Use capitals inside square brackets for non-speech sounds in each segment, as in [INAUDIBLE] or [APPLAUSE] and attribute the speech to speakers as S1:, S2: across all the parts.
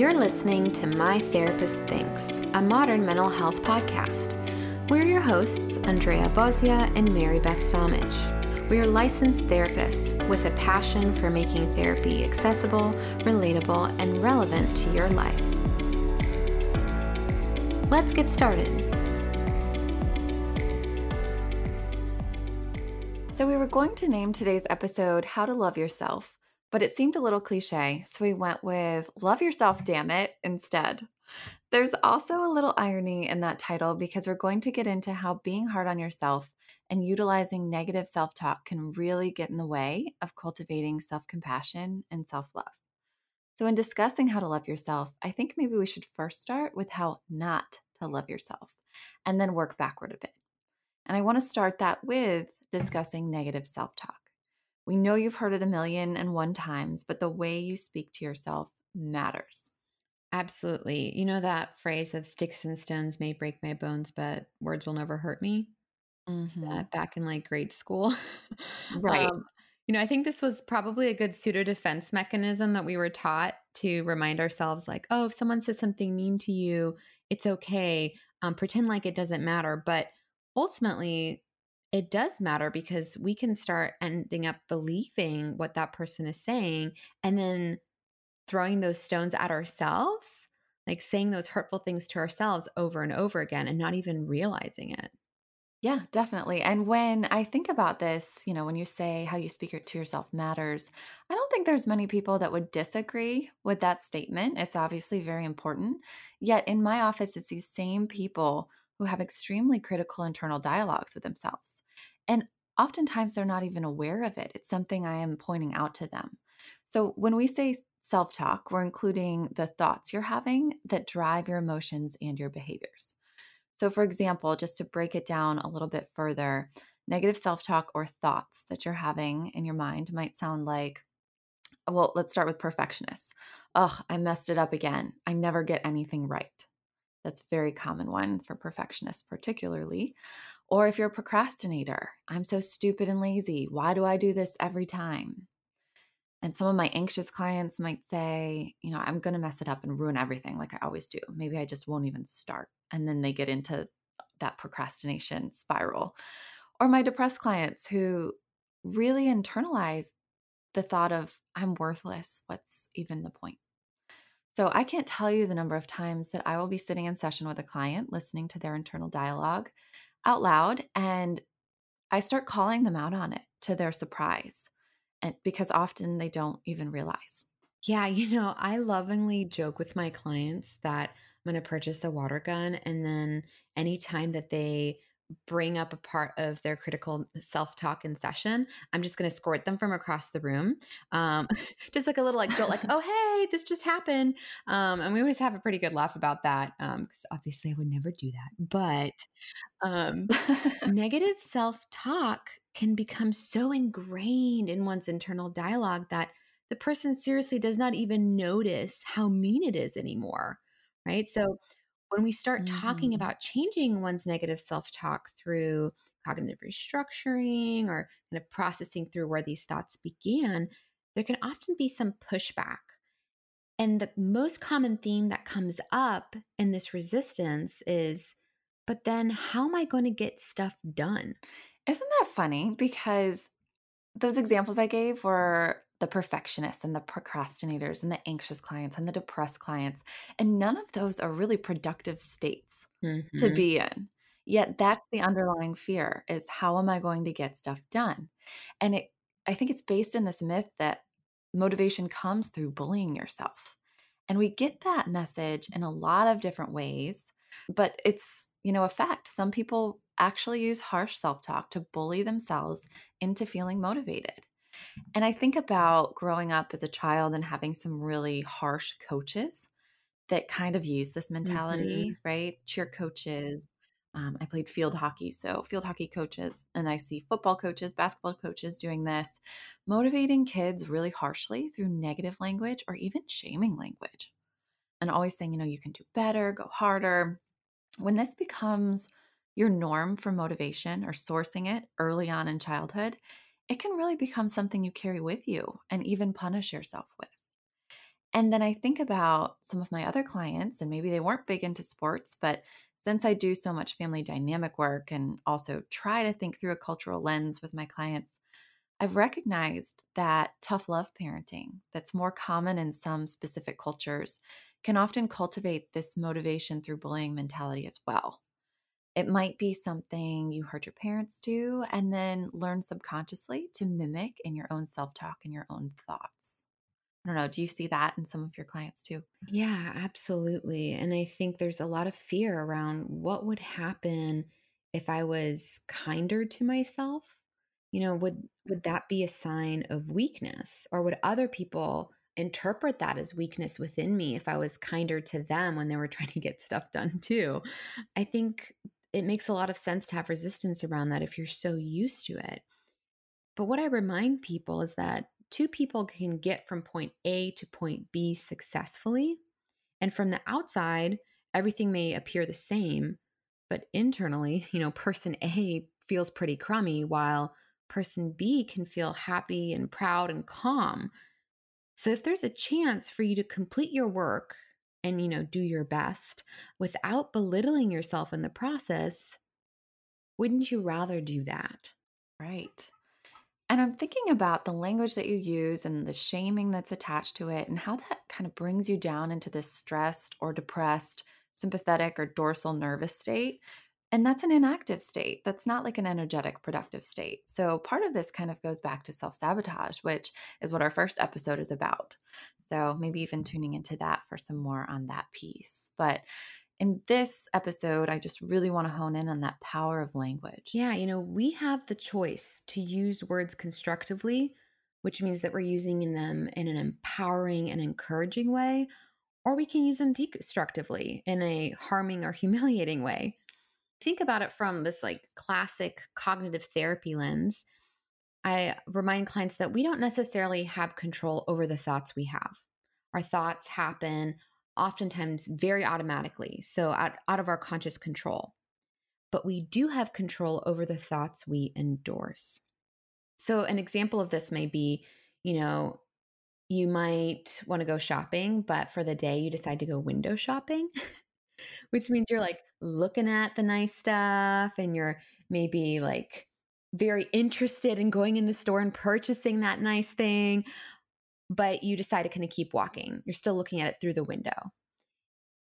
S1: You're listening to My Therapist Thinks, a modern mental health podcast. We're your hosts, Andrea Bozia and Mary Beth Somich. We are licensed therapists with a passion for making therapy accessible, relatable, and relevant to your life. Let's get started. So, we were going to name today's episode How to Love Yourself, but it seemed a little cliche, so we went with Love Yourself, Damn It, instead. There's also a little irony in that title because we're going to get into how being hard on yourself and utilizing negative self talk can really get in the way of cultivating self compassion and self love. So, in discussing how to love yourself, I think maybe we should first start with how not to love yourself and then work backward a bit. And I want to start that with discussing negative self talk. We know you've heard it a million and one times, but the way you speak to yourself matters.
S2: Absolutely. You know that phrase of sticks and stones may break my bones, but words will never hurt me?
S1: Mm-hmm.
S2: That back in like grade school. [LAUGHS]
S1: Right.
S2: um, you know, I think this was probably a good pseudo defense mechanism that we were taught to remind ourselves, like, oh, if someone says something mean to you, it's okay. Um, pretend like it doesn't matter. But ultimately, it does matter because we can start ending up believing what that person is saying and then throwing those stones at ourselves, like saying those hurtful things to ourselves over and over again and not even realizing it.
S1: Yeah, definitely. And when I think about this, you know, when you say how you speak to yourself matters, I don't think there's many people that would disagree with that statement. It's obviously very important. Yet in my office, it's these same people who have extremely critical internal dialogues with themselves. And oftentimes they're not even aware of it. It's something I am pointing out to them. So when we say self talk, we're including the thoughts you're having that drive your emotions and your behaviors. So, for example, just to break it down a little bit further, negative self talk or thoughts that you're having in your mind might sound like, well, let's start with perfectionists. Ugh, I messed it up again. I never get anything right. That's a very common one for perfectionists, particularly. Or if you're a procrastinator, I'm so stupid and lazy. Why do I do this every time? And some of my anxious clients might say, you know, I'm going to mess it up and ruin everything like I always do. Maybe I just won't even start. And then they get into that procrastination spiral. Or my depressed clients who really internalize the thought of, I'm worthless. What's even the point? So I can't tell you the number of times that I will be sitting in session with a client, listening to their internal dialogue out loud, and I start calling them out on it to their surprise. And because often they don't even realize.
S2: Yeah, you know, I lovingly joke with my clients that I'm going to purchase a water gun. And then anytime that they bring up a part of their critical self talk in session, I'm just going to squirt them from across the room. Um, [LAUGHS] just like a little like jolt, like, [LAUGHS] oh, hey, this just happened. Um, and we always have a pretty good laugh about that because um, obviously I would never do that. But um, [LAUGHS] negative self talk can become so ingrained in one's internal dialogue that the person seriously does not even notice how mean it is anymore. Right. So, when we start mm-hmm. talking about changing one's negative self talk through cognitive restructuring or kind of processing through where these thoughts began, there can often be some pushback. And the most common theme that comes up in this resistance is, but then how am I going to get stuff done?
S1: Isn't that funny? Because those examples I gave were the perfectionists and the procrastinators and the anxious clients and the depressed clients. And none of those are really productive states mm-hmm. to be in. Yet that's the underlying fear is how am I going to get stuff done? And it I think it's based in this myth that motivation comes through bullying yourself. And we get that message in a lot of different ways, but it's, you know, a fact. Some people actually use harsh self-talk to bully themselves into feeling motivated. And I think about growing up as a child and having some really harsh coaches that kind of use this mentality, mm-hmm. right? Cheer coaches. Um, I played field hockey, so field hockey coaches, and I see football coaches, basketball coaches doing this, motivating kids really harshly through negative language or even shaming language. And always saying, you know, you can do better, go harder. When this becomes your norm for motivation or sourcing it early on in childhood, it can really become something you carry with you and even punish yourself with. And then I think about some of my other clients, and maybe they weren't big into sports, but since I do so much family dynamic work and also try to think through a cultural lens with my clients, I've recognized that tough love parenting, that's more common in some specific cultures, can often cultivate this motivation through bullying mentality as well. It might be something you heard your parents do and then learn subconsciously to mimic in your own self talk and your own thoughts. I don't know. Do you see that in some of your clients too?
S2: Yeah, absolutely. And I think there's a lot of fear around what would happen if I was kinder to myself. You know, would would mm-hmm. that be a sign of weakness or would other people interpret that as weakness within me if I was kinder to them when they were [LAUGHS] trying to get stuff done too? I think it makes a lot of sense to have resistance around that if you're so used to it. But what I remind people is that two people can get from point A to point B successfully. And from the outside, everything may appear the same, but internally, [LAUGHS] you know, person A feels pretty crummy while person B can feel happy and proud and calm. So if there's a chance for you to complete your work and you know, do your best without belittling yourself in the process, wouldn't you rather do that?
S1: Right. And I'm thinking about the language that you use and the shaming that's attached to it and how that kind of brings you down into this stressed or depressed, sympathetic or dorsal nervous state. And that's an inactive state. That's not like an energetic, productive state. So part of this kind of goes back to self sabotage, which is what our first episode is about. So maybe even tuning into that for some more on that piece. But in this episode, I just really want to hone in on that power of language.
S2: Yeah, you know, we have the choice to use words constructively, which means that we're using them in an empowering and encouraging way, or we can use them destructively in a harming or [LAUGHS] humiliating way. Think about it from this like classic cognitive therapy lens. I remind clients that we don't necessarily have control over the thoughts we have. Our thoughts happen oftentimes very automatically, so out, out of our conscious control. But we do have control over the thoughts we endorse. So, an example of this may be, you know, you might want to go shopping, but for the day you decide to go window shopping, [LAUGHS] which means you're like looking at the nice stuff and you're maybe like very interested in going in the store and purchasing that nice thing, but you decide to kind of keep walking. You're still looking at it through the window.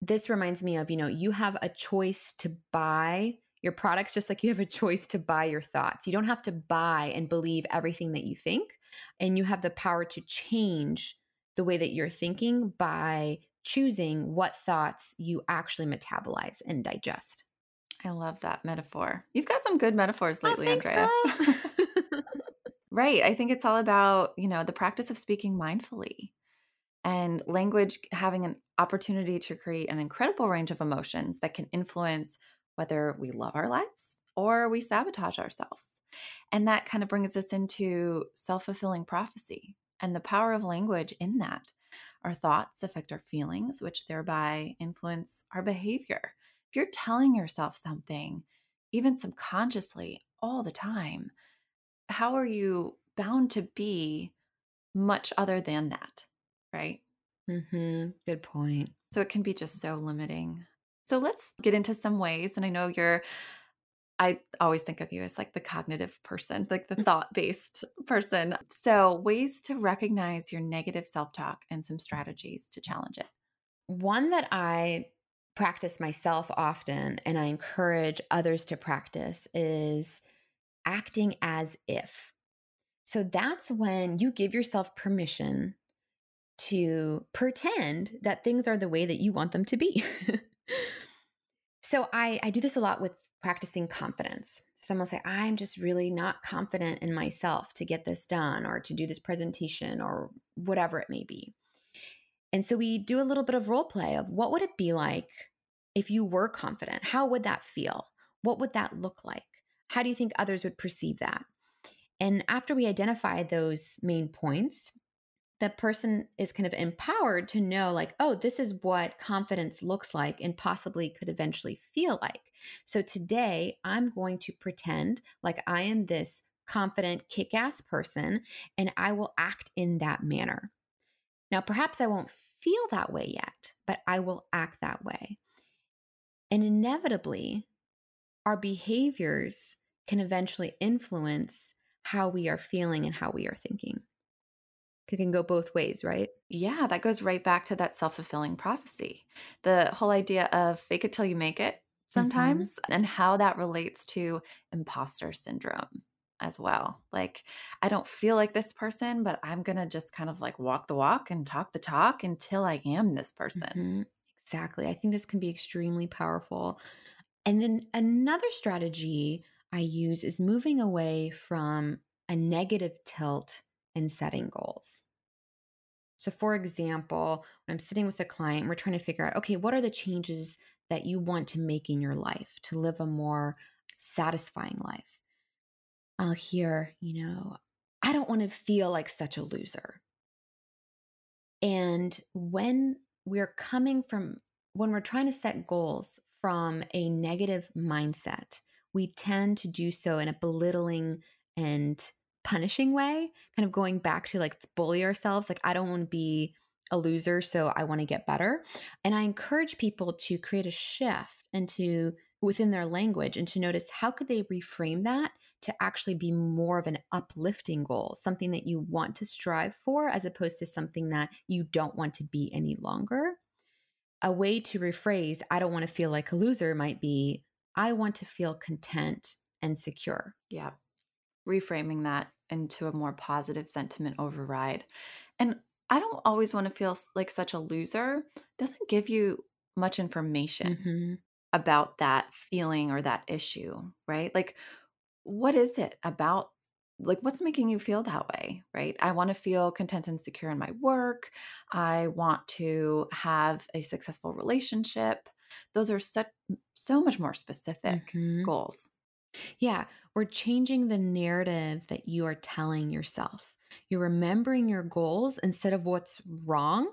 S2: This reminds me of, you know, you have a choice to buy your products just like you have a choice to buy your thoughts. You don't have to buy and believe everything that you think, and you have the power to change the way that you're thinking by choosing what thoughts you actually metabolize and digest.
S1: I love that metaphor. You've got some good metaphors
S2: Oh,
S1: lately,
S2: thanks,
S1: Andrea. [LAUGHS] right. I think it's all about, you know, the practice of speaking mindfully and language having an opportunity to create an incredible range of emotions that can influence whether we love our lives or we sabotage ourselves. And that kind of brings us into self fulfilling prophecy and the power of language in that. Our thoughts affect our feelings, which thereby influence our behavior. If you're telling yourself something, even subconsciously, all the time, how are you bound to be much other than that? Right.
S2: mm-hmm. Good point.
S1: So it can be just so limiting. So let's get into some ways. And I know you're, I always think of you as like the cognitive person, like the mm. thought based person. So, ways to recognize your negative self talk and some strategies to challenge it.
S2: One that I practice myself often and I encourage others to practice is acting as if. So that's when you give yourself permission to pretend that things are the way that you want them to be. [LAUGHS] so I, I do this a lot with practicing confidence. Someone will say, I'm just really not confident in myself to get this done or to do this presentation or whatever it may be. And so we do a little bit of role play of what would it be like if you were confident? How would that feel? What would that look like? How do you think others would perceive that? And after we identify those main points, the person is kind of empowered to know, like, oh, this is what confidence looks like and possibly could eventually feel like. So today, I'm going to pretend like I am this confident, kick ass person, and I will act in that manner. Now, perhaps I won't feel that way yet, but I will act that way. And inevitably, our behaviors can eventually influence how we are feeling and how we are thinking. It can go both ways, right?
S1: Yeah, that goes right back to that self fulfilling prophecy. The whole idea of fake it till you make it
S2: Mm-hmm.
S1: sometimes, and how that relates to imposter syndrome as well. Like, I don't feel like this person, but I'm going to just kind of like walk the walk and talk the talk until I am this person.
S2: Mhm. Exactly. I think this can be extremely powerful. And then another strategy I use is moving away from a negative tilt setting goals. So, for example, when I'm sitting with a client, we're trying to figure out okay, what are the changes that you want to make in your life to live a more satisfying life? I'll hear, you know, I don't want to feel like such a loser. And when we're coming from, when we're trying to set goals from a negative mindset, we tend to do so in a belittling and punishing way, kind of going back to like bully ourselves. Like, I don't want to be a loser, so I want to get better. And I encourage people to create a shift and to within their language and to notice how could they reframe that to actually be more of an uplifting goal, something that you want to strive for as opposed to something that you don't want to be any longer. A way to rephrase, I don't want to feel like a loser might be, I want to feel content and secure.
S1: Yeah. Reframing that into a more positive sentiment override. And I don't always want to feel like such a loser. Doesn't give you much information
S2: Mhm.
S1: about that feeling or that issue, right? Like, what is it about? Like, what's making you feel that way, right? I want to feel content and secure in my work. I want to have a successful relationship. Those are such so much more specific
S2: Mhm.
S1: goals.
S2: Yeah, we're changing the narrative that you are telling yourself. You're remembering your goals instead of what's wrong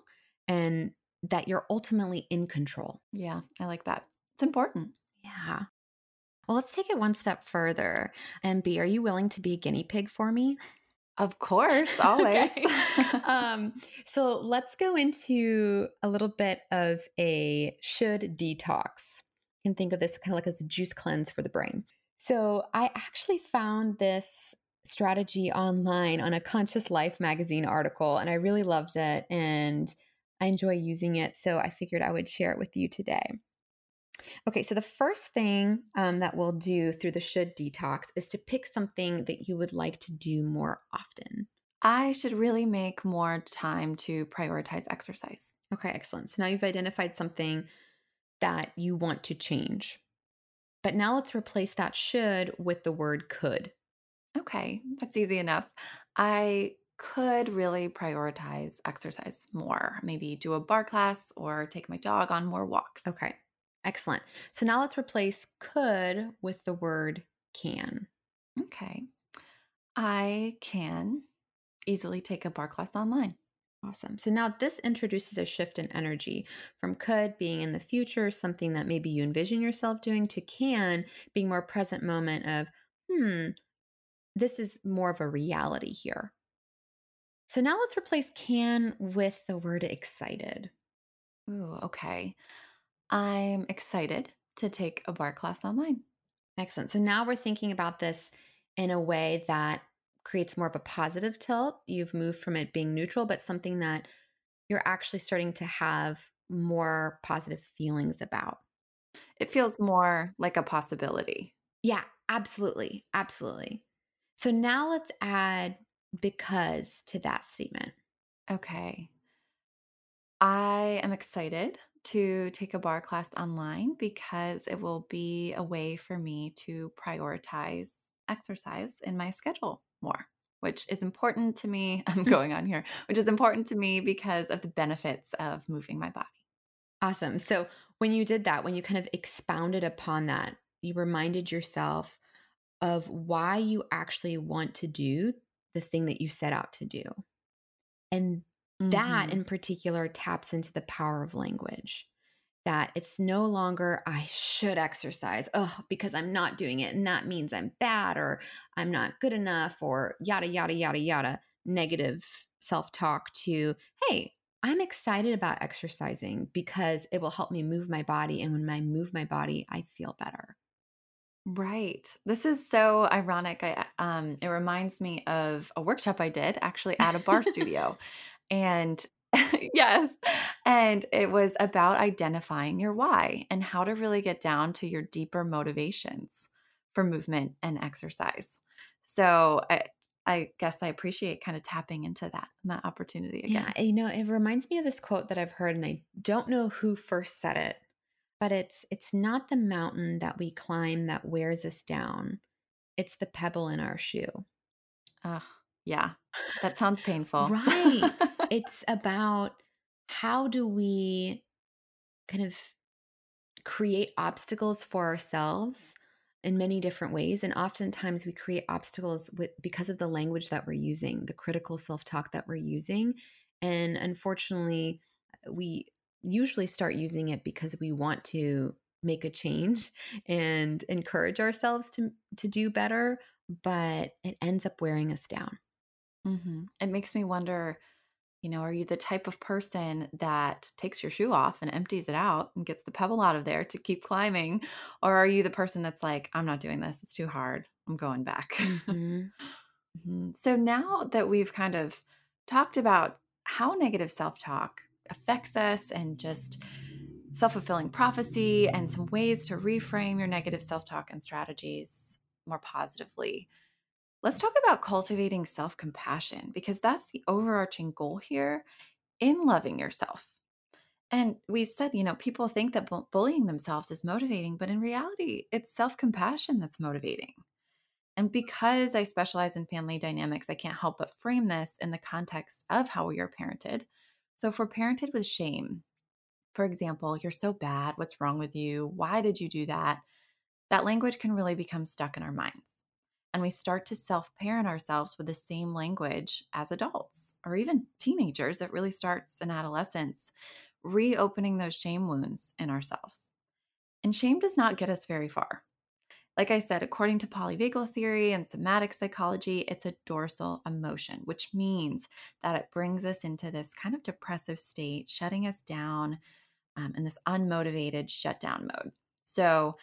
S2: and that you're ultimately in control.
S1: Yeah, I like that. It's important.
S2: Yeah. Well, let's take it one step further. And B, are you willing to be a guinea pig for me?
S1: Of course, [LAUGHS] always. [LAUGHS]
S2: Um, so let's go into a little bit of a should detox. You can think of this kind of like as a juice cleanse for the brain. So I actually found this strategy online on a Conscious Life magazine article, and I really loved it and I enjoy using it. So I figured I would share it with you today. Okay, so the first thing um, that we'll do through the should detox is to pick something that you would like to do more often.
S1: I should really make more time to prioritize exercise.
S2: Okay, excellent. So now you've identified something that you want to change. But now let's replace that should with the word could.
S1: Okay, that's easy enough. I could really prioritize exercise more. Maybe do a barre class or take my dog on more walks.
S2: Okay, excellent. So now let's replace could with the word can.
S1: Okay. I can easily take a barre class online.
S2: Awesome. So now this introduces a shift in energy from could being in the future, something that maybe you envision yourself doing, to can being more present moment of, hmm, this is more of a reality here. So now let's replace can with the word excited.
S1: Ooh, okay. I'm excited to take a barre class online.
S2: Excellent. So now we're thinking about this in a way that creates more of a positive tilt. You've moved from it being neutral, but something that you're actually starting to have more positive feelings about.
S1: It feels more like a possibility.
S2: Yeah, absolutely. Absolutely. So now let's add because to that statement.
S1: Okay. I am excited to take a barre class online because it will be a way for me to prioritize exercise in my schedule more, which is important to me. [LAUGHS] I'm going on here, which is important to me because of the benefits of moving my body.
S2: Awesome. So when you did that, when you kind of expounded upon that, you reminded yourself of why you actually want to do the thing that you set out to do. And that
S1: Mhm.
S2: in particular taps into the power of language. That it's no longer, I should exercise, oh, because I'm not doing it. And that means I'm bad or I'm not good enough or yada, yada, yada, yada, negative self talk to, hey, I'm excited about exercising because it will help me move my body. And when I move my body, I feel better.
S1: Right. This is so ironic. I um it reminds me of a workshop I did actually at a barre [LAUGHS] studio. And [LAUGHS] yes. And it was about identifying your why and how to really get down to your deeper motivations for movement and exercise. So I I guess I appreciate kind of tapping into that and that opportunity again.
S2: Yeah, you know, it reminds me of this quote that I've heard, and I don't know who first said it, but it's it's not the mountain that we climb that wears us down. It's the pebble in our shoe.
S1: Oh, yeah. That sounds painful.
S2: Right. It's about how do we kind of create obstacles for ourselves in many different ways and oftentimes we create obstacles with because of the language that we're using the critical self-talk that we're using and unfortunately we usually start using it because we want to make a change [LAUGHS] and encourage ourselves to to do better but it ends up wearing us down
S1: Mhm. It makes me wonder, you know, are you the type of person that takes your shoe off and empties it out and gets the pebble out of there to keep climbing? Or are you the person that's like, I'm not doing this. It's too hard. I'm going back.
S2: hmm [LAUGHS]
S1: Mhm. So now that we've kind of talked about how negative self talk affects us and just self fulfilling prophecy and some ways to reframe your negative self talk and strategies more positively, let's talk about cultivating self compassion because that's the overarching goal here in loving yourself. And we said, you know, people think that bu- bullying themselves is motivating, but in reality, it's self compassion that's motivating. And because I specialize in family dynamics, I can't help but frame this in the context of how we are parented. So, if we're parented with shame, for example, you're so bad, what's wrong with you? Why did you do that? That language can really become stuck in our minds. And we start to self parent ourselves with the same language as adults or even teenagers. It really starts in adolescence, reopening those shame wounds in ourselves. And shame does not get us very far. Like I said, according to polyvagal theory and somatic psychology, it's a dorsal emotion, which means that it brings us into this kind of depressive state, shutting us down um, in this unmotivated shutdown mode. So,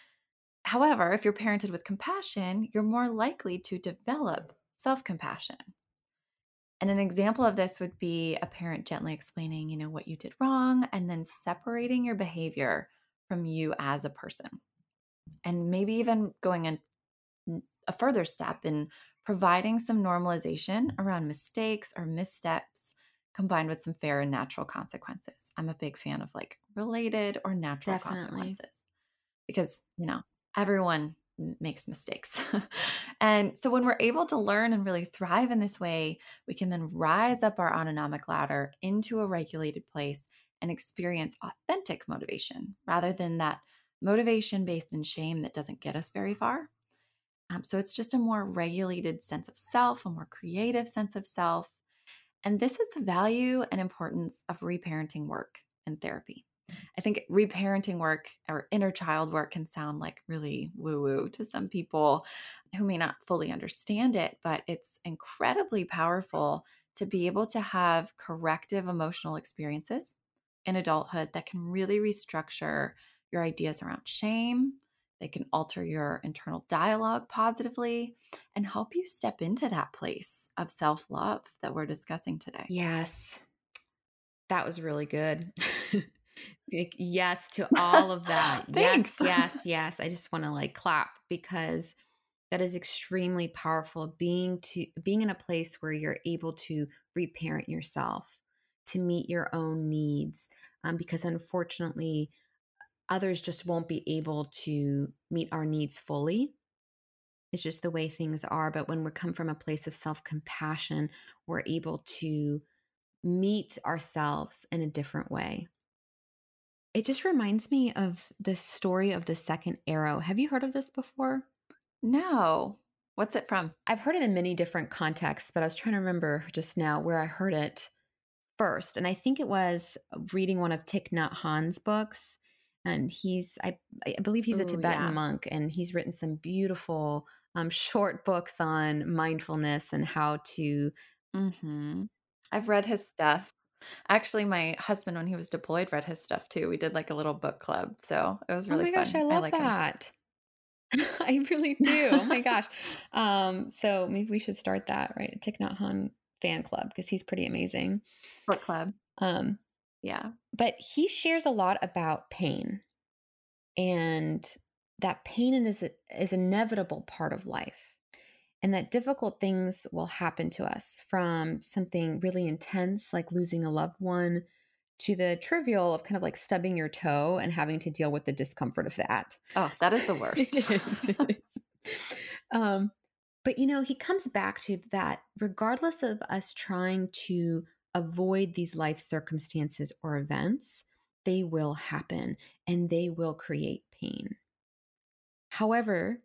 S1: however, if you're parented with compassion, you're more likely to develop self compassion. And an example of this would be a parent gently explaining, you know, what you did wrong and then separating your behavior from you as a person and maybe even going in a further step in providing some normalization around mistakes or missteps combined with some fair and natural consequences. I'm a big fan of like related or natural
S2: definitely
S1: consequences because, you know, everyone makes mistakes. [LAUGHS] and so when we're able to learn and really thrive in this way, we can then rise up our autonomic ladder into a regulated place and experience authentic motivation rather than that motivation based in shame that doesn't get us very far. Um, so it's just a more regulated sense of self, a more creative sense of self. And this is the value and importance of reparenting work and therapy. I think reparenting work or inner child work can sound like really woo woo to some people who may not fully understand it, but it's incredibly powerful to be able to have corrective emotional experiences in adulthood that can really restructure your ideas around shame. They can alter your internal dialogue positively and help you step into that place of self love that we're discussing today.
S2: yes that was really good [LAUGHS] Like, yes to all of [LAUGHS] that. Yes, yes, yes. I just want to like clap because that is extremely powerful being to being in a place where you're able to reparent yourself to meet your own needs um, because unfortunately others just won't be able to meet our needs fully it's just the way things are but when we come from a place of self-compassion we're able to meet ourselves in a different way It just reminds me of the story of the second arrow. Have you heard of this before?
S1: no. What's it from?
S2: I've heard it in many different contexts, but I was trying to remember just now where I heard it first. And I think it was reading one of Thich Nhat Hanh's books. And he's, I, I believe he's a
S1: Ooh,
S2: Tibetan
S1: yeah.
S2: monk, and he's written some beautiful um, [LAUGHS] short books on mindfulness and how to
S1: Mm-hmm. I've read his stuff. Actually, my husband, when he was deployed, read his stuff too. We did like a little book club. So it was
S2: Oh
S1: really
S2: my gosh, I
S1: fun. I
S2: love
S1: like
S2: that. [LAUGHS] I really [LAUGHS] do. Oh my gosh. Um, so maybe we should start that, right? Thich Nhat Hanh fan club because he's pretty amazing.
S1: Book club.
S2: Um,
S1: Yeah.
S2: but he shares a lot about pain and that pain is is inevitable part of life and that difficult things will happen to us from something really intense like losing a loved one to the trivial of kind of like stubbing your toe and having to deal with the discomfort of that.
S1: Oh, that is the [LAUGHS] worst.
S2: It is, it is. Um, but you know, he comes back to that regardless of us trying to avoid these life circumstances or events, they will happen and they will create pain. However,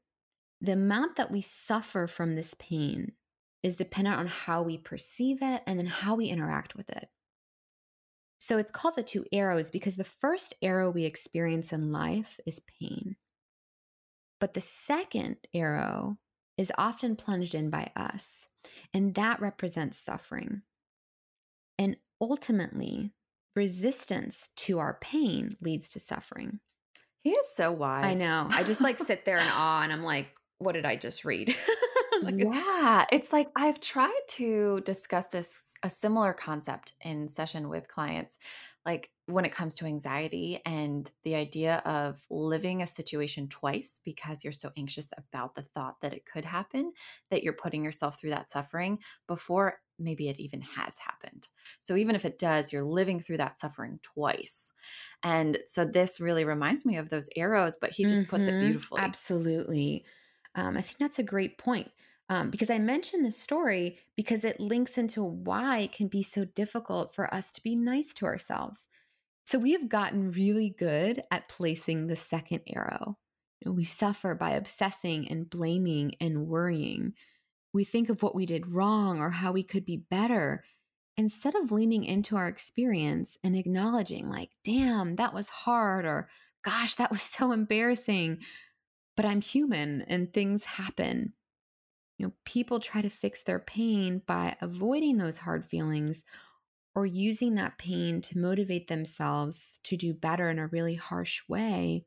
S2: the amount that we suffer from this pain is dependent on how we perceive it and then how we interact with it. So it's called the two arrows because the first arrow we experience in life is pain. But the second arrow is often plunged in by us, and that represents suffering. And ultimately, resistance to our pain leads to suffering.
S1: He is so wise.
S2: I know. I just like sit there in awe and I'm like, what did I just read? [LAUGHS] like
S1: yeah. It's like I've tried to discuss this, a similar concept in session with clients, like when it comes to anxiety and the idea of living a situation twice because you're so anxious about the thought that it could happen that you're putting yourself through that suffering before maybe it even has happened. So even if it does, you're living through that suffering twice. And so this really reminds me of those arrows, but he just puts it
S2: Mhm.
S1: beautifully.
S2: Absolutely. Um, I think that's a great point. Um, because I mentioned this story because it links into why it can be so difficult for us to be nice to ourselves. So we have gotten really good at placing the second arrow. We suffer by obsessing and blaming and worrying. We think of what we did wrong or how we could be better instead of leaning into our experience and acknowledging, like, damn, that was hard, or gosh, that was so embarrassing. But I'm human and things happen. You know, people try to fix their pain by avoiding those hard feelings or using that pain to motivate themselves to do better in a really harsh way.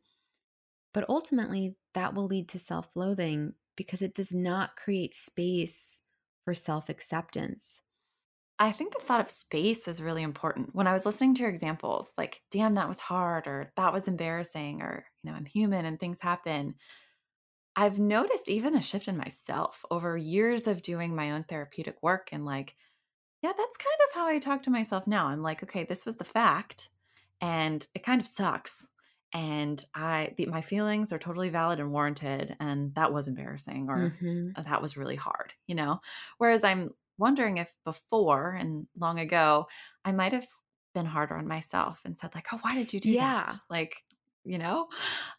S2: But ultimately, that will lead to self loathing because it does not create space for self acceptance.
S1: I think the thought of space is really important. When I was listening to your examples, like, damn, that was hard, or that was embarrassing, or, you know, I'm human and things happen. I've noticed even a shift in myself over years of doing my own therapeutic work. And, like, yeah, that's kind of how I talk to myself now. I'm like, okay, this was the fact, and it kind of sucks. And I, the, my feelings are totally valid and warranted. And that was embarrassing, or
S2: Mhm.
S1: "Oh, that was really hard, you know? Whereas I'm wondering if before and long ago, I might have been harder on myself and said, like, oh, why did you do
S2: Yeah.
S1: that? Like, you know?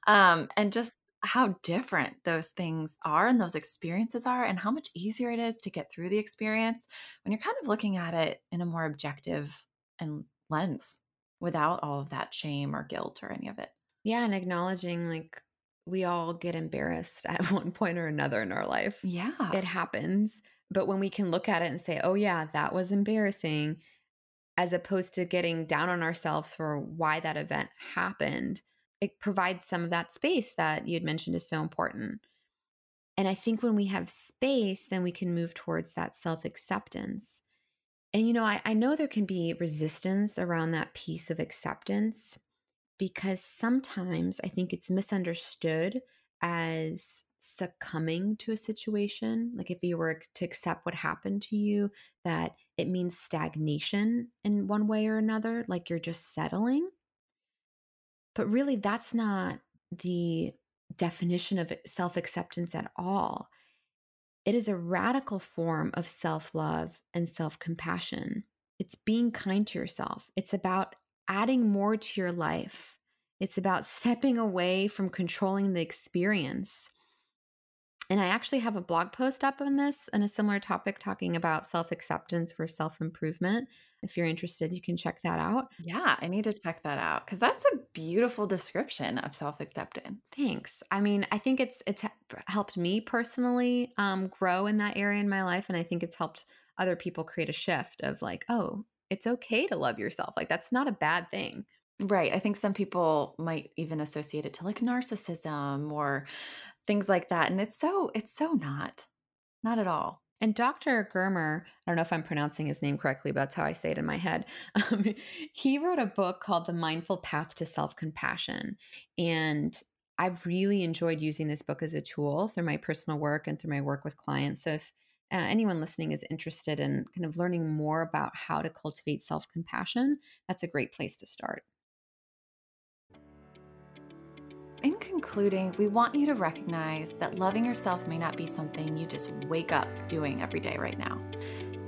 S1: Um, and just how different those things are and those experiences are, and how much easier it is to get through the experience when you're kind of looking at it in a more objective and lens without all of that shame or guilt or any of it.
S2: Yeah. And acknowledging like we all get embarrassed [LAUGHS] at one point or another in our life.
S1: Yeah.
S2: It happens. But when we can look at it and say, oh, yeah, that was embarrassing, as opposed to getting down on ourselves for why that event happened, it provides some of that space that you had mentioned is so important. And I think when we have space, then we can move towards that self acceptance. And, you know, I, I know there can be resistance around that piece of acceptance because sometimes I think it's misunderstood as succumbing to a situation. Like if you were to accept what happened to you, that it means stagnation in one way or another, like you're just settling. But really, that's not the definition of self acceptance at all. It is a radical form of self love and self compassion. It's being kind to yourself. It's about adding more to your life. It's about stepping away from controlling the experience. And I actually have a blog post up on this and a similar topic talking about self acceptance for self improvement. If you're interested, you can check that out.
S1: Yeah, I need to check that out because that's a beautiful description of self acceptance.
S2: Thanks. I mean, I think it's it's helped me personally um, grow in that area in my life, and I think it's helped other people create a shift of like, oh, it's okay to love yourself. Like that's not a bad thing.
S1: Right. I think some people might even associate it to like narcissism or things like that. And it's so, it's so not, not at all.
S2: And Dr. Germer, I don't know if I'm pronouncing his name correctly, but that's how I say it in my head. [LAUGHS] Um, he wrote a book called The Mindful Path to Self Compassion. And I've really enjoyed using this book as a tool through my personal work and through my work with clients. So if uh, anyone listening is interested in kind of learning more about how to cultivate self compassion, that's a great place to start.
S1: In concluding, we want you to recognize that loving yourself may not be something you just wake up doing every day right now,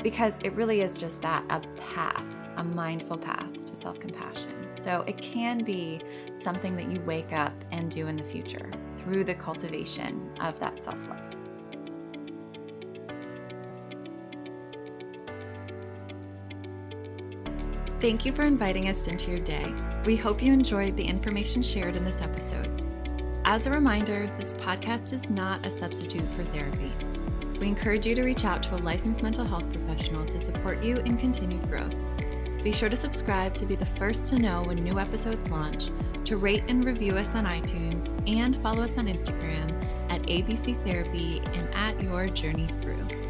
S1: because it really is just that a path, a mindful path to self compassion. So it can be something that you wake up and do in the future through the cultivation of that self love. Thank you for inviting us into your day. We hope you enjoyed the information shared in this episode. As a reminder, this podcast is not a substitute for therapy. We encourage you to reach out to a licensed mental health professional to support you in continued growth. Be sure to subscribe to be the first to know when new episodes launch, to rate and review us on iTunes, and follow us on Instagram at ABC Therapy and at Your Journey Through.